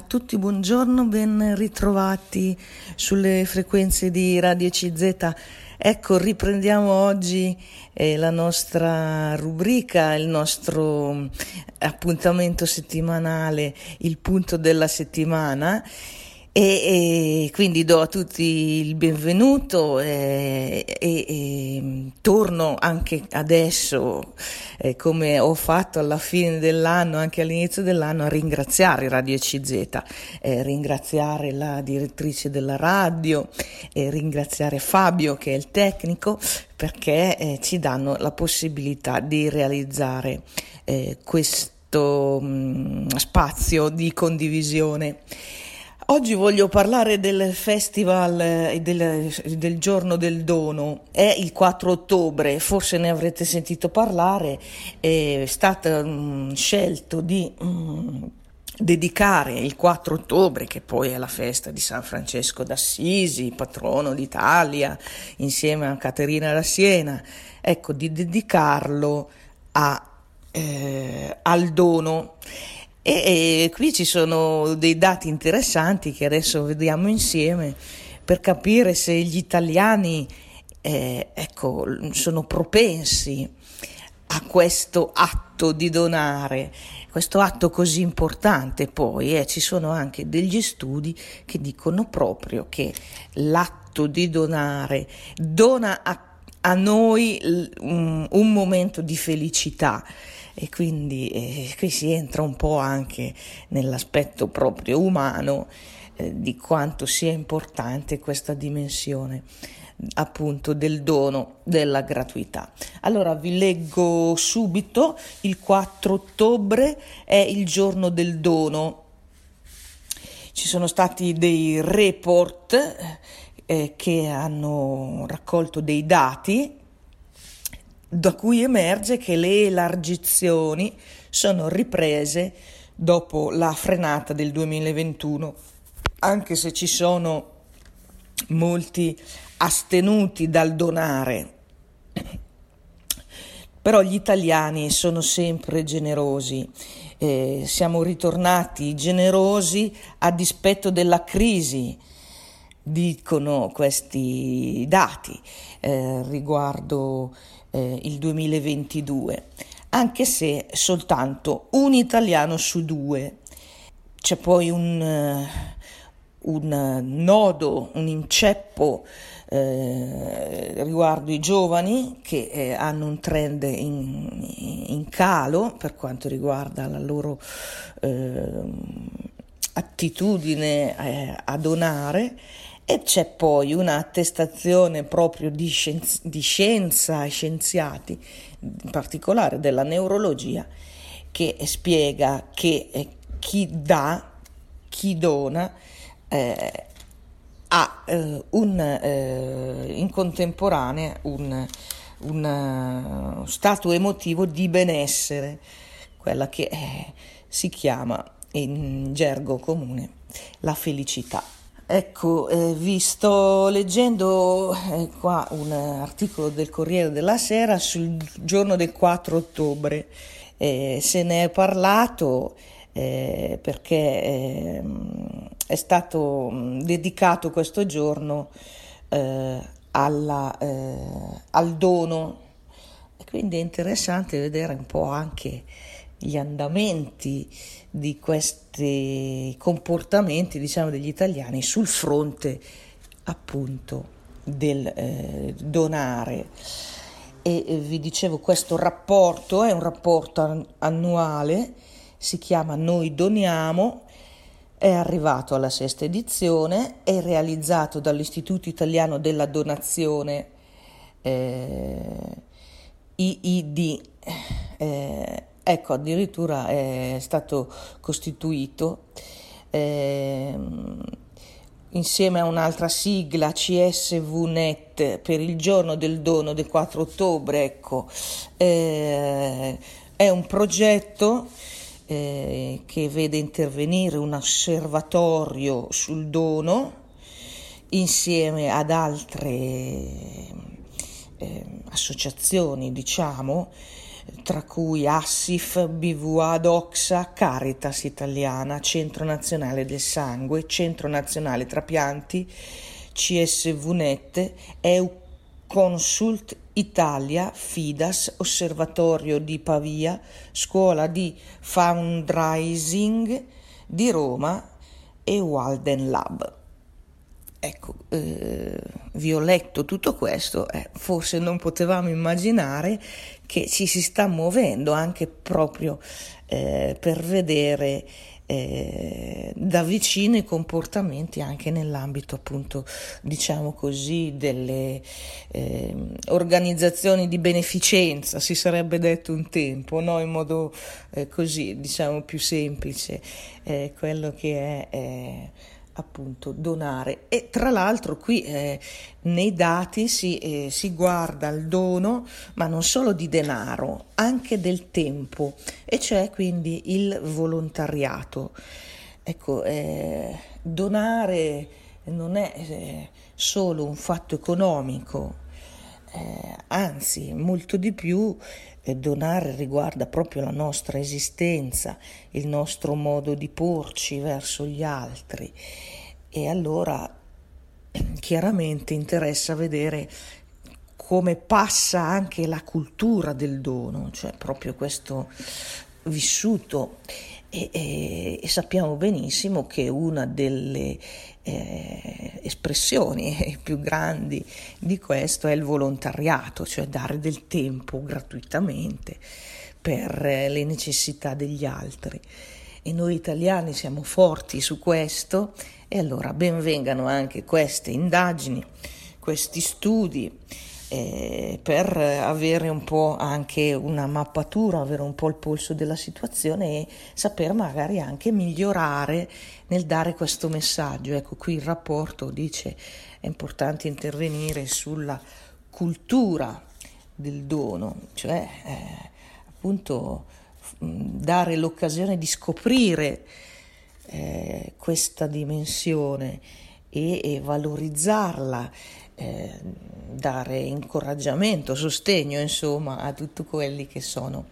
A tutti buongiorno, ben ritrovati sulle frequenze di Radio CZ. Ecco, riprendiamo oggi eh, la nostra rubrica, il nostro mm, appuntamento settimanale, il punto della settimana e, e, quindi do a tutti il benvenuto e, e torno anche adesso, eh, come ho fatto alla fine dell'anno, anche all'inizio dell'anno, a ringraziare Radio CZ, eh, ringraziare la direttrice della radio, eh, ringraziare Fabio che è il tecnico perché eh, ci danno la possibilità di realizzare eh, questo mh, mm, spazio di condivisione. Oggi voglio parlare del festival eh, del, del, giorno del dono, è il 4 ottobre, forse ne avrete sentito parlare, è stato um, scelto di um, dedicare il 4 ottobre, che poi è la festa di San Francesco d'Assisi, patrono d'Italia, insieme a Caterina da Siena, ecco, di dedicarlo a, eh, al dono. E, e qui ci sono dei dati interessanti che adesso vediamo insieme per capire se gli italiani eh, ecco, sono propensi a questo atto di donare, questo atto così importante. Poi, eh, ci sono anche degli studi che dicono proprio che l'atto di donare dona a, a noi un, un momento di felicità e quindi eh, qui si entra un po' anche nell'aspetto proprio umano eh, di quanto sia importante questa dimensione appunto del dono della gratuità. Allora vi leggo subito, il 4 ottobre è il giorno del dono. Ci sono stati dei report eh, che hanno raccolto dei dati da cui emerge che le elargizioni sono riprese dopo la frenata del 2021, anche se ci sono molti astenuti dal donare. Però gli italiani sono sempre generosi, eh, siamo ritornati generosi a dispetto della crisi, dicono questi dati eh, riguardo eh, il 2022, anche se soltanto un italiano su due. C'è poi un, uh, un nodo, un inceppo eh, riguardo i giovani che eh, hanno un trend in, in, calo per quanto riguarda la loro eh, attitudine eh, a donare e c'è poi un'attestazione proprio di, scienza, di scienza scienziati, in particolare della neurologia, che spiega che eh, chi dà, chi dona, eh, ha eh, un, eh, in contemporanea un, un uh, stato emotivo di benessere, quella che eh, si chiama in gergo comune la felicità. Ecco, eh, vi sto leggendo eh, qua un articolo del Corriere della Sera sul giorno del 4 ottobre. Eh, se ne è parlato eh, perché ehm, è stato dedicato questo giorno eh, alla, eh, al dono e quindi è interessante vedere un po' anche gli andamenti di questi comportamenti diciamo degli italiani sul fronte appunto del eh, donare. E eh, vi dicevo questo rapporto è un rapporto annuale si chiama Noi doniamo è arrivato alla sesta edizione è realizzato dall'Istituto Italiano della Donazione eh, IID eh, Ecco, addirittura è stato costituito eh, insieme a un'altra sigla CSVNet per il giorno del dono del 4 ottobre, ecco, eh, è un progetto eh, che vede intervenire un osservatorio sul dono insieme ad altre eh, associazioni, diciamo, tra cui Assif, BVA Doxa, Caritas Italiana, Centro Nazionale del Sangue, Centro Nazionale Trapianti, CSVNet, EU Consult Italia, FIDAS, Osservatorio di Pavia, Scuola di Fundraising di Roma e Walden Lab. Ecco, eh, vi ho letto tutto questo, eh, forse non potevamo immaginare che ci si sta muovendo anche proprio eh, per vedere eh, da vicino i comportamenti anche nell'ambito appunto diciamo così delle eh, organizzazioni di beneficenza si sarebbe detto un tempo no? in modo eh, così diciamo più semplice eh, quello che è appunto donare. E tra l'altro qui eh, nei dati si, eh, si, guarda il dono ma non solo di denaro anche del tempo e cioè quindi il volontariato. Ecco eh, donare non è eh, solo un fatto economico eh, anzi molto di più donare riguarda proprio la nostra esistenza, il nostro modo di porci verso gli altri. E allora chiaramente interessa vedere come passa anche la cultura del dono, cioè proprio questo vissuto. E, e, e sappiamo benissimo che una delle eh, espressioni più grandi di questo è il volontariato, cioè dare del tempo gratuitamente per eh, le necessità degli altri. E noi italiani siamo forti su questo e allora benvengano anche queste indagini, questi studi eh, per avere un po' anche una mappatura, avere un po' il polso della situazione e saper magari anche migliorare nel dare questo messaggio. Ecco, qui il rapporto dice è importante intervenire sulla cultura del dono, cioè eh, appunto dare l'occasione di scoprire eh, questa dimensione e, e valorizzarla eh, dare incoraggiamento, sostegno, insomma, a tutti quelli che sono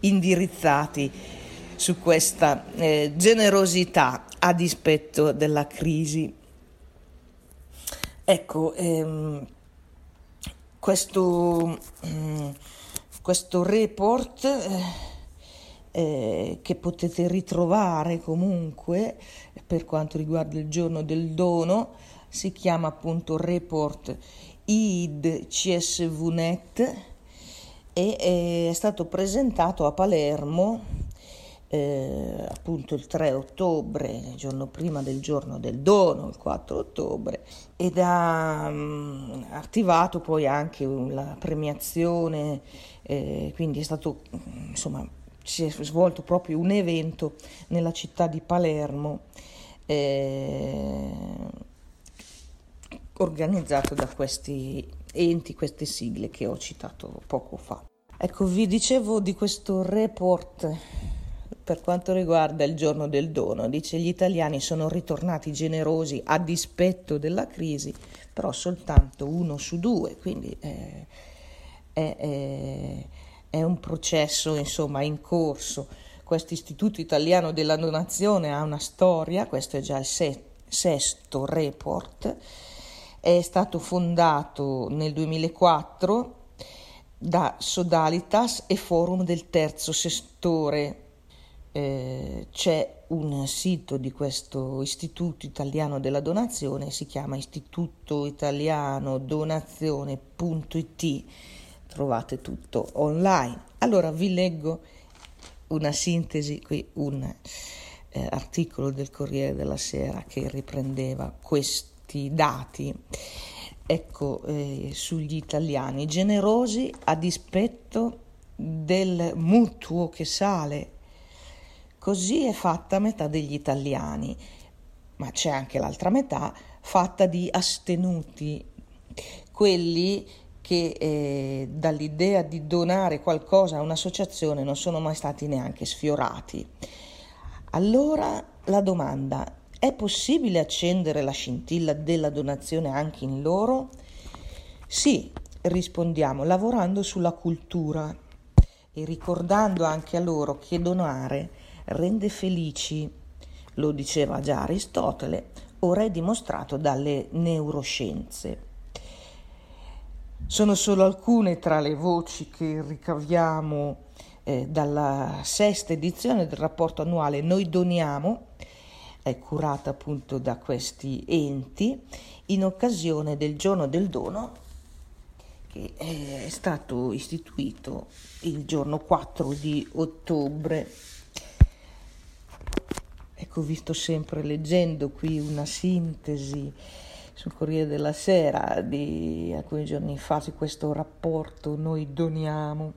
indirizzati su questa eh, generosità a dispetto della crisi. Ecco, ehm, questo, mm, questo report eh, eh, che potete ritrovare comunque per quanto riguarda il giorno del dono, si chiama appunto Report ID CSVNet e è stato presentato a Palermo eh, appunto il 3 ottobre, il giorno prima del giorno del dono, il 4 ottobre, ed ha um, attivato poi anche la premiazione, eh, quindi è stato insomma si è svolto proprio un evento nella città di Palermo. Eh, organizzato da questi enti, queste sigle che ho citato poco fa. Ecco, vi dicevo di questo report per quanto riguarda il giorno del dono. Dice gli italiani sono ritornati generosi a dispetto della crisi, però soltanto uno su due, quindi eh, è, è, è, un processo insomma in corso. Questo istituto italiano della donazione ha una storia, questo è già il sesto report è stato fondato nel 2004 da Sodalitas e Forum del Terzo Settore. Eh, c'è un sito di questo Istituto Italiano della Donazione, si chiama Istituto Italiano Donazione.it, trovate tutto online. Allora vi leggo una sintesi, qui un eh, articolo del Corriere della Sera che riprendeva questi dati ecco, eh, sugli italiani, generosi a dispetto del mutuo che sale. Così è fatta metà degli italiani, ma c'è anche l'altra metà fatta di astenuti, quelli che eh, dall'idea di donare qualcosa a un'associazione non sono mai stati neanche sfiorati. Allora la domanda è possibile accendere la scintilla della donazione anche in loro? Sì, rispondiamo, lavorando sulla cultura e ricordando anche a loro che donare rende felici, lo diceva già Aristotele, ora è dimostrato dalle neuroscienze. Sono solo alcune tra le voci che ricaviamo eh, dalla sesta edizione del rapporto annuale Noi doniamo, è curata appunto da questi enti, in occasione del giorno del dono che è stato istituito il giorno 4 di ottobre. Ecco, visto sempre leggendo qui una sintesi sul Corriere della Sera di alcuni giorni fa su questo rapporto Noi doniamo.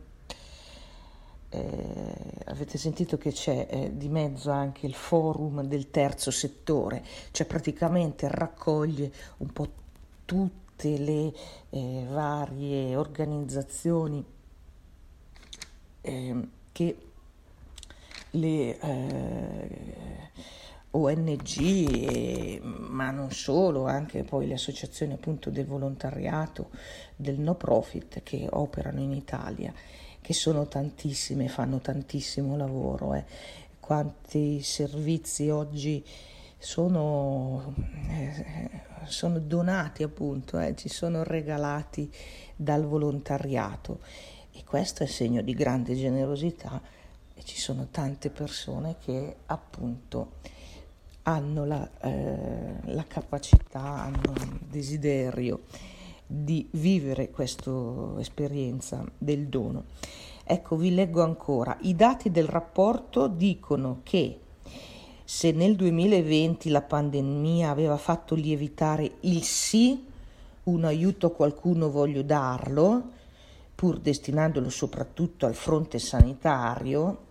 Eh, avete sentito che c'è eh, di mezzo anche il forum del terzo settore, cioè praticamente raccoglie un po' tutte le eh, varie organizzazioni ehm, che le eh, ONG, ma non solo, anche poi le associazioni appunto del volontariato, del no profit che operano in Italia che sono tantissime, fanno tantissimo lavoro. Eh. Quanti servizi oggi sono, eh, sono donati appunto, eh, ci sono regalati dal volontariato e questo è segno di grande generosità e ci sono tante persone che appunto hanno la, eh, la capacità, hanno il desiderio di vivere questa esperienza del dono. Ecco, vi leggo ancora. I dati del rapporto dicono che se nel 2020 la pandemia aveva fatto lievitare il sì, un aiuto a qualcuno voglio darlo, pur destinandolo soprattutto al fronte sanitario,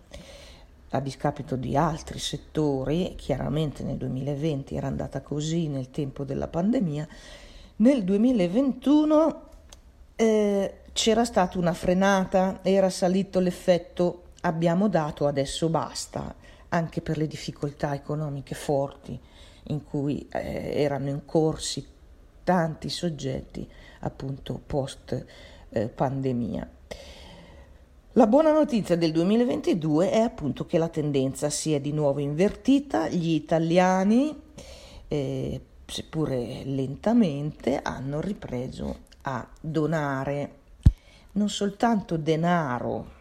a discapito di altri settori, chiaramente nel 2020 era andata così nel tempo della pandemia, nel 2021 eh, c'era stata una frenata, era salito l'effetto abbiamo dato, adesso basta, anche per le difficoltà economiche forti in cui eh, erano incorsi tanti soggetti appunto post eh, pandemia. La buona notizia del 2022 è appunto che la tendenza si è di nuovo invertita, gli italiani eh, seppure lentamente, hanno ripreso a donare non soltanto denaro,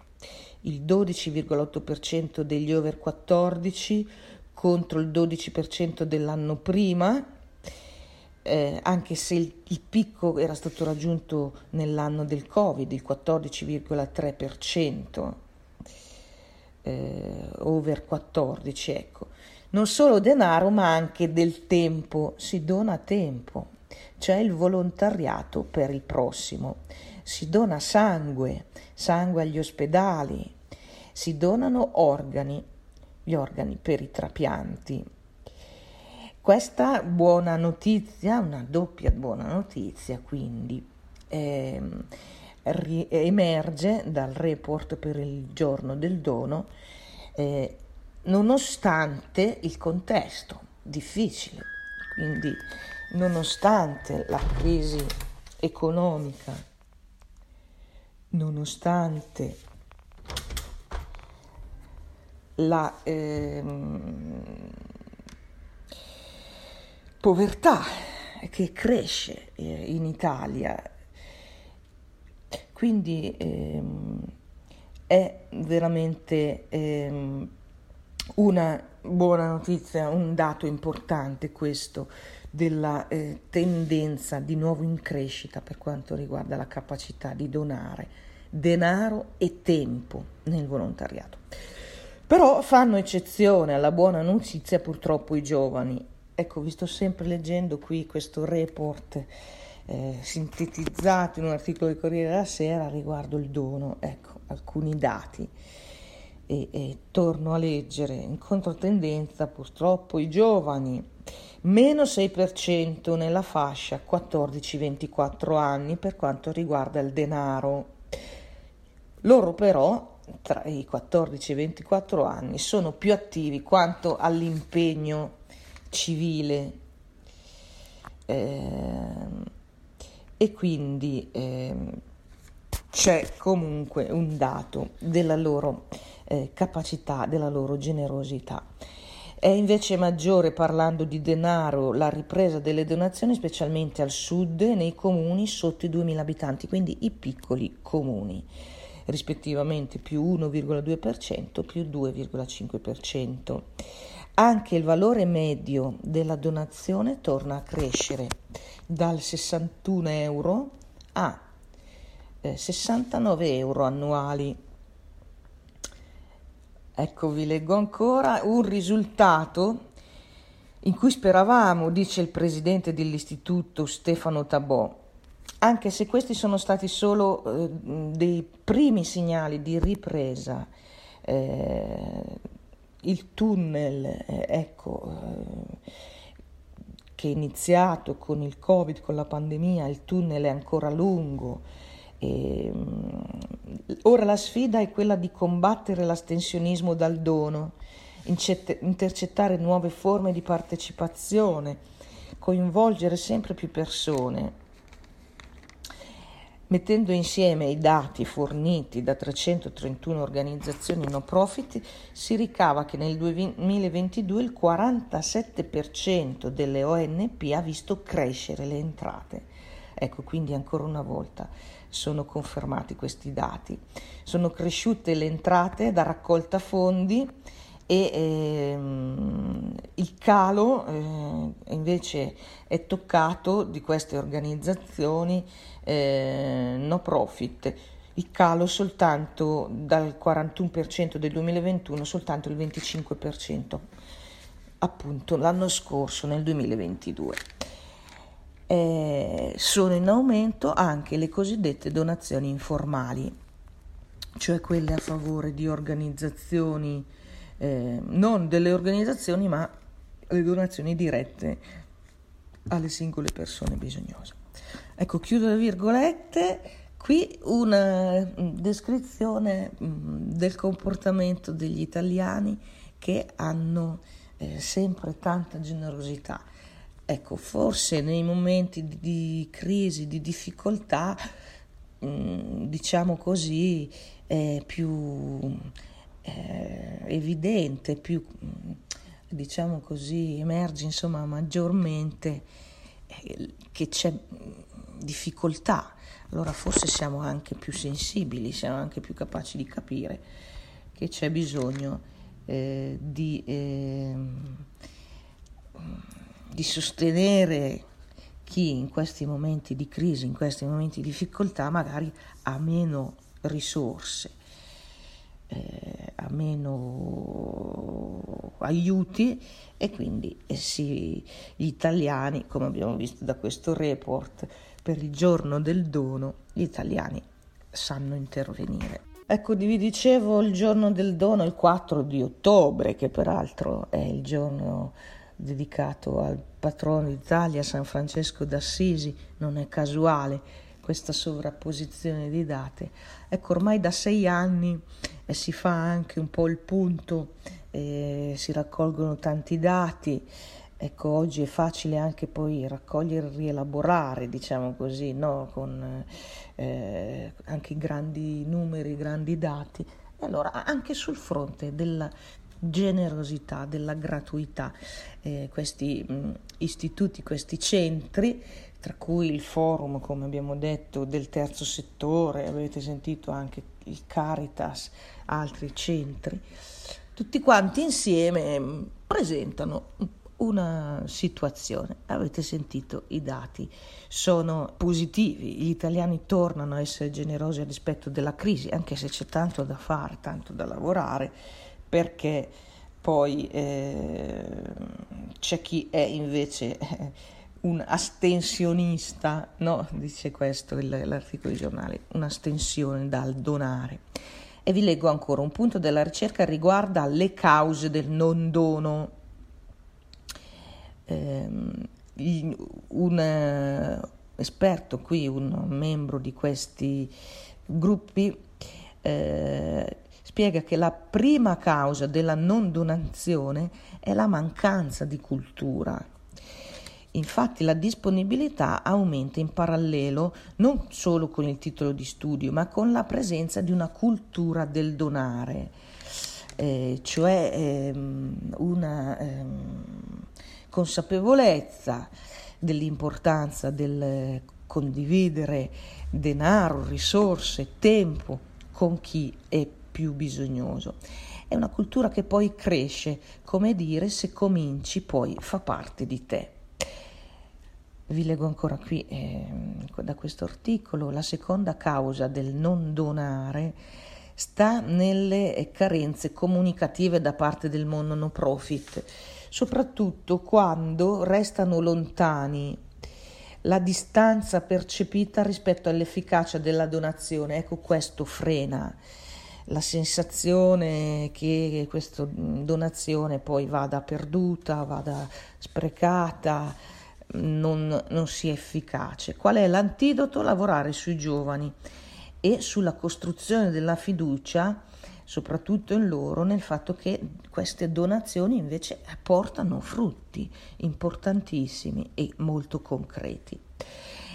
il 12,8% degli over 14 contro il 12% dell'anno prima, eh, anche se il, il, picco era stato raggiunto nell'anno del Covid, il 14,3%, eh, over 14, ecco. Non solo denaro ma anche del tempo, si dona tempo, c'è il volontariato per il prossimo, si dona sangue, sangue agli ospedali, si donano organi, gli organi per i trapianti. Questa buona notizia, una doppia buona notizia quindi, eh, emerge dal report per il giorno del dono eh, nonostante il contesto difficile, quindi nonostante la crisi economica, nonostante la ehm, povertà che cresce eh, in Italia. Quindi ehm, è veramente ehm, una buona notizia, un dato importante questo della eh, tendenza di nuovo in crescita per quanto riguarda la capacità di donare denaro e tempo nel volontariato. Però fanno eccezione alla buona notizia purtroppo i giovani. Ecco, vi sto sempre leggendo qui questo report eh, sintetizzato in un articolo di Corriere della Sera riguardo il dono. Ecco, alcuni dati e, e torno a leggere in controtendenza purtroppo i giovani meno 6% nella fascia 14-24 anni per quanto riguarda il denaro. Loro però tra i 14 e i 24 anni sono più attivi quanto all'impegno civile eh, e quindi eh, c'è comunque un dato della loro eh, capacità, della loro generosità. È invece maggiore parlando di denaro la ripresa delle donazioni, specialmente al sud nei comuni sotto i 2.000 abitanti, quindi i piccoli comuni, rispettivamente più 1,2% più 2,5%. Anche il valore medio della donazione torna a crescere dal 61 euro a eh, 69 euro annuali Ecco, vi leggo ancora un risultato in cui speravamo, dice il presidente dell'istituto Stefano Tabò, anche se questi sono stati solo eh, dei primi segnali di ripresa. Eh, il tunnel, eh, ecco, eh, che è iniziato con il Covid, con la pandemia, il tunnel è ancora lungo e, ehm, ora la sfida è quella di combattere l'astensionismo dal dono, intercettare nuove forme di partecipazione, coinvolgere sempre più persone. Mettendo insieme i dati forniti da 331 organizzazioni no profit, si ricava che nel 2022 il 47% delle ONP ha visto crescere le entrate. Ecco, quindi ancora una volta sono confermati questi dati. Sono cresciute le entrate da raccolta fondi e ehm, il calo eh, invece è toccato di queste organizzazioni eh, no profit. Il calo soltanto dal 41% del 2021 soltanto il 25% appunto l'anno scorso nel 2022 eh, sono in aumento anche le cosiddette donazioni informali, cioè quelle a favore di organizzazioni, eh, non delle organizzazioni, ma le donazioni dirette alle singole persone bisognose. Ecco, chiudo le virgolette, qui una mm, descrizione mm, del comportamento degli italiani che hanno eh, sempre tanta generosità Ecco, forse nei momenti di, di crisi, di difficoltà, mh, mm, diciamo così, è più eh, evidente, più, diciamo così, emerge insomma maggiormente eh, che c'è mm, difficoltà. Allora forse siamo anche più sensibili, siamo anche più capaci di capire che c'è bisogno eh, di eh, di sostenere chi in questi momenti di crisi, in questi momenti di difficoltà, magari ha meno risorse, eh, ha meno aiuti e quindi eh sì, gli italiani, come abbiamo visto da questo report, per il giorno del dono, gli italiani sanno intervenire. Ecco, vi dicevo il giorno del dono, il 4 di ottobre, che peraltro è il giorno dedicato al patrono d'Italia, San Francesco d'Assisi, non è casuale questa sovrapposizione di date. Ecco, ormai da sei anni eh, si fa anche un po' il punto, eh, si raccolgono tanti dati. Ecco, oggi è facile anche poi raccogliere rielaborare, diciamo così, no? con eh, anche grandi numeri, grandi dati. E allora, anche sul fronte della generosità, della gratuità. Eh, questi mh, istituti, questi centri, tra cui il forum, come abbiamo detto, del terzo settore, avete sentito anche il Caritas, altri centri, tutti quanti insieme mh, presentano una situazione. Avete sentito i dati, sono positivi, gli italiani tornano a essere generosi rispetto della crisi, anche se c'è tanto da fare, tanto da lavorare perché poi eh, c'è chi è invece eh, un astensionista, no? dice questo l'articolo di giornale, un'astensione dal donare. E vi leggo ancora, un punto della ricerca riguarda le cause del non dono. Eh, un eh, esperto qui, un membro di questi gruppi, eh, spiega che la prima causa della non donazione è la mancanza di cultura. Infatti la disponibilità aumenta in parallelo non solo con il titolo di studio, ma con la presenza di una cultura del donare, eh, cioè ehm, una ehm, consapevolezza dell'importanza del condividere denaro, risorse, tempo con chi è più bisognoso. È una cultura che poi cresce, come dire, se cominci poi fa parte di te. Vi leggo ancora qui eh, da questo articolo, la seconda causa del non donare sta nelle carenze comunicative da parte del mondo no profit, soprattutto quando restano lontani la distanza percepita rispetto all'efficacia della donazione. Ecco, questo frena la sensazione che questa donazione poi vada perduta, vada sprecata, non, non sia efficace. Qual è l'antidoto? Lavorare sui giovani e sulla costruzione della fiducia, soprattutto in loro, nel fatto che queste donazioni invece portano frutti importantissimi e molto concreti.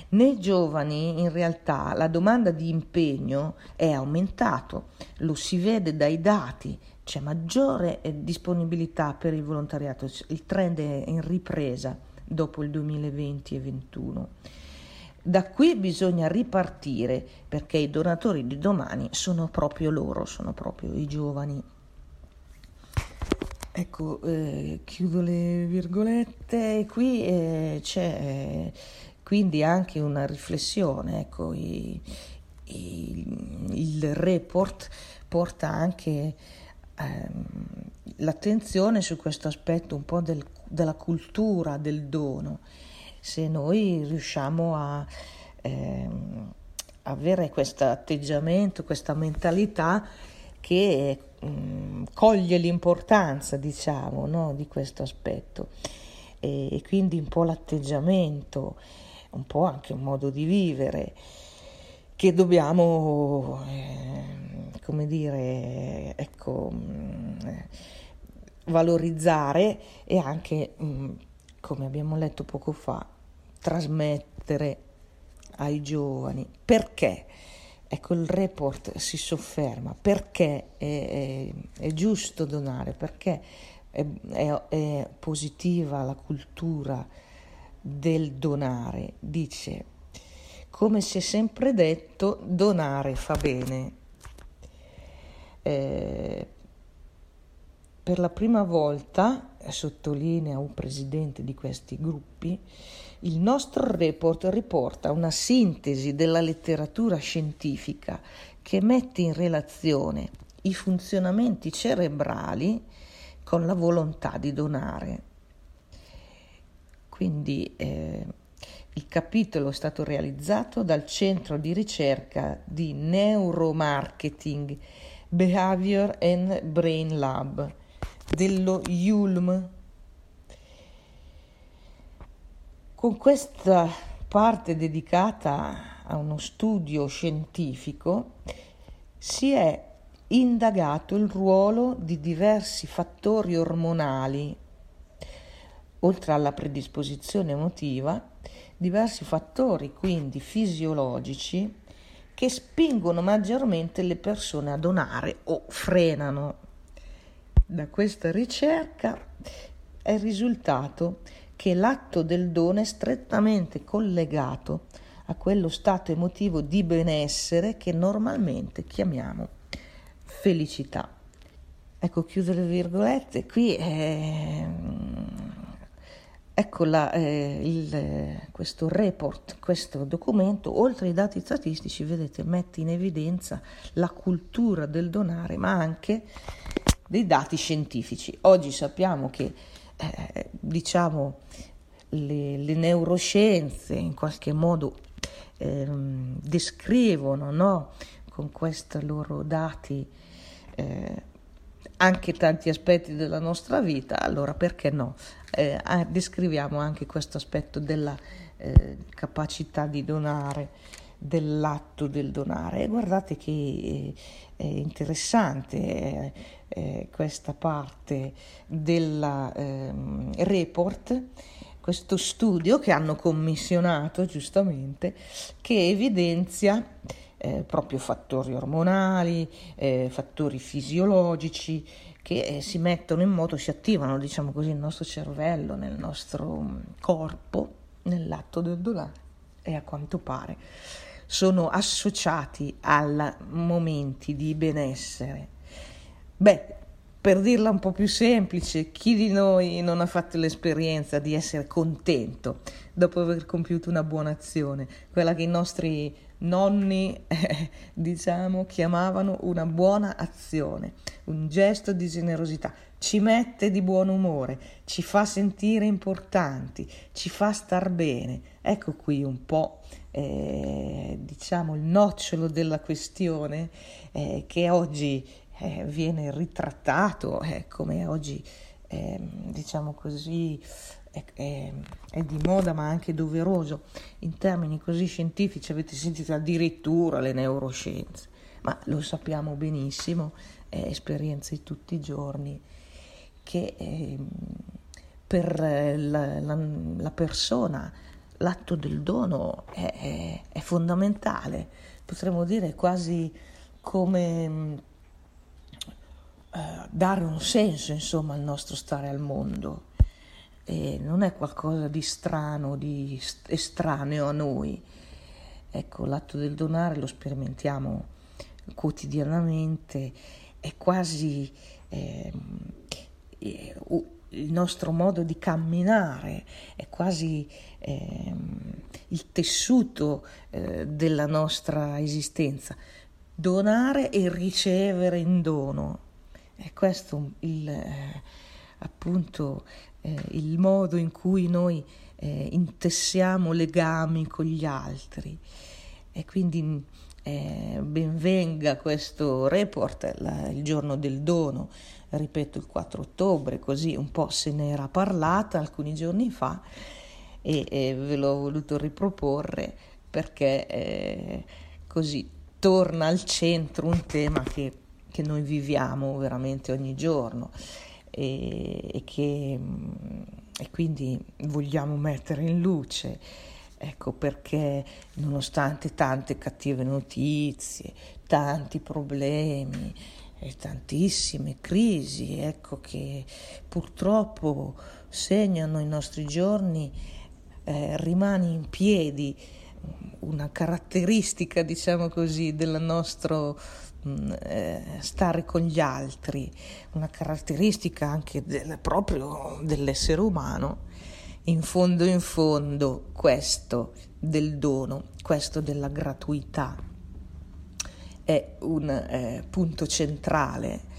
Nei giovani in realtà la domanda di impegno è aumentato, lo si vede dai dati, c'è maggiore eh, disponibilità per il volontariato, il trend è in ripresa dopo il 2020 e 2021. Da qui bisogna ripartire perché i donatori di domani sono proprio loro, sono proprio i giovani. Ecco, eh, chiudo le virgolette, qui eh, c'è eh, quindi anche una riflessione, ecco, i, i, il report porta anche ehm, l'attenzione su questo aspetto un po' del, della cultura del dono. Se noi riusciamo a eh, avere questo atteggiamento, questa mentalità che mh, mm, coglie l'importanza, diciamo, no, di questo aspetto. E, e, quindi un po' l'atteggiamento, un po' anche un modo di vivere che dobbiamo, eh, come dire, ecco, mm, valorizzare e anche mm, come abbiamo letto poco fa, trasmettere ai giovani. Perché? Ecco, il report si sofferma perché è, è, è giusto donare, perché è, è, positiva la cultura del donare. Dice, come si è sempre detto, donare fa bene. Eh, per la prima volta, sottolinea un presidente di questi gruppi, il nostro report riporta una sintesi della letteratura scientifica che mette in relazione i funzionamenti cerebrali con la volontà di donare. Quindi eh, il capitolo è stato realizzato dal centro di ricerca di neuromarketing Behavior and Brain Lab dello Yulm. Con questa parte dedicata a uno studio scientifico si è indagato il ruolo di diversi fattori ormonali, oltre alla predisposizione emotiva, diversi fattori quindi fisiologici che spingono maggiormente le persone a donare o frenano da questa ricerca è risultato che l'atto del dono è strettamente collegato a quello stato emotivo di benessere che normalmente chiamiamo felicità. Ecco, chiudo le virgolette, qui è, ecco la, eh, il, questo report, questo documento, oltre ai dati statistici, vedete, mette in evidenza la cultura del donare, ma anche dei dati scientifici. Oggi sappiamo che eh, diciamo, le, le, neuroscienze in qualche modo eh, descrivono no, con questi loro dati eh, anche tanti aspetti della nostra vita, allora perché no? Eh, descriviamo anche questo aspetto della eh, capacità di donare dell'atto del donare. E guardate che eh, è interessante eh, eh, questa parte del ehm, report questo studio che hanno commissionato giustamente che evidenzia proprio fattori ormonali, fattori fisiologici che si mettono in moto, si attivano, diciamo così, nel nostro cervello, nel nostro mm, corpo, nell'atto del donare e a quanto pare sono associati a momenti di benessere. Beh, per dirla un po' più semplice, chi di noi non ha fatto l'esperienza di essere contento dopo aver compiuto una buona azione, quella che i nostri nonni, eh, diciamo, chiamavano una buona azione, un gesto di generosità, ci mette di buon umore, ci fa sentire importanti, ci fa star bene. Ecco qui un po', eh, diciamo, il nocciolo della questione eh, che oggi eh, viene ritrattato eh, come oggi, eh, diciamo così, è, è, è, di moda ma anche doveroso. In termini così scientifici, avete sentito addirittura le neuroscienze, ma lo sappiamo benissimo, è esperienza di tutti i giorni, che ehm, per la, la, la, persona l'atto del dono è, è fondamentale, potremmo dire quasi come eh, dare un senso insomma al nostro stare al mondo. E non è qualcosa di strano, di estraneo a noi. Ecco, l'atto del donare lo sperimentiamo quotidianamente, è quasi eh, il nostro modo di camminare, è quasi eh, il tessuto eh, della nostra esistenza. Donare e ricevere in dono è questo il, eh, appunto eh, il modo in cui noi eh, intessiamo legami con gli altri. E quindi eh, benvenga questo report, la, il giorno del dono, ripeto il 4 ottobre, così un po' se ne era parlata alcuni giorni fa e, e ve l'ho voluto riproporre perché eh, così torna al centro un tema che che noi viviamo veramente ogni giorno e, e che e quindi vogliamo mettere in luce. Ecco perché nonostante tante cattive notizie, tanti problemi e tantissime crisi, ecco che purtroppo segnano i nostri giorni, eh, rimane in piedi una caratteristica, diciamo così, del nostro Mm, eh, stare con gli altri, una caratteristica anche del, proprio dell'essere umano, in fondo in fondo questo del dono, questo della gratuità è un eh, punto centrale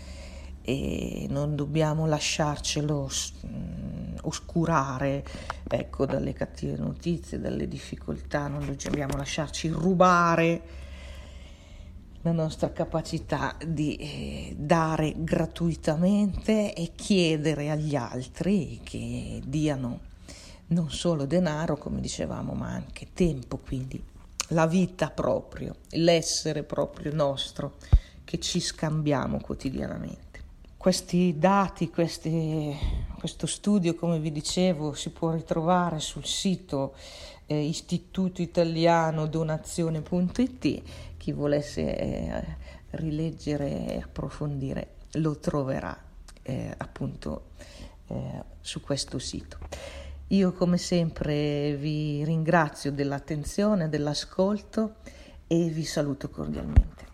e non dobbiamo lasciarcelo mm, oscurare ecco, dalle cattive notizie, dalle difficoltà, non dobbiamo lasciarci rubare la nostra capacità di eh, dare gratuitamente e chiedere agli altri che diano non solo denaro, come dicevamo, ma anche tempo, quindi la vita proprio, l'essere proprio nostro che ci scambiamo quotidianamente. Questi dati, questi, questo studio, come vi dicevo, si può ritrovare sul sito eh, Istituto Italiano Donazione.it chi volesse eh, rileggere e approfondire lo troverà eh, appunto eh, su questo sito. Io come sempre vi ringrazio dell'attenzione, dell'ascolto e vi saluto cordialmente.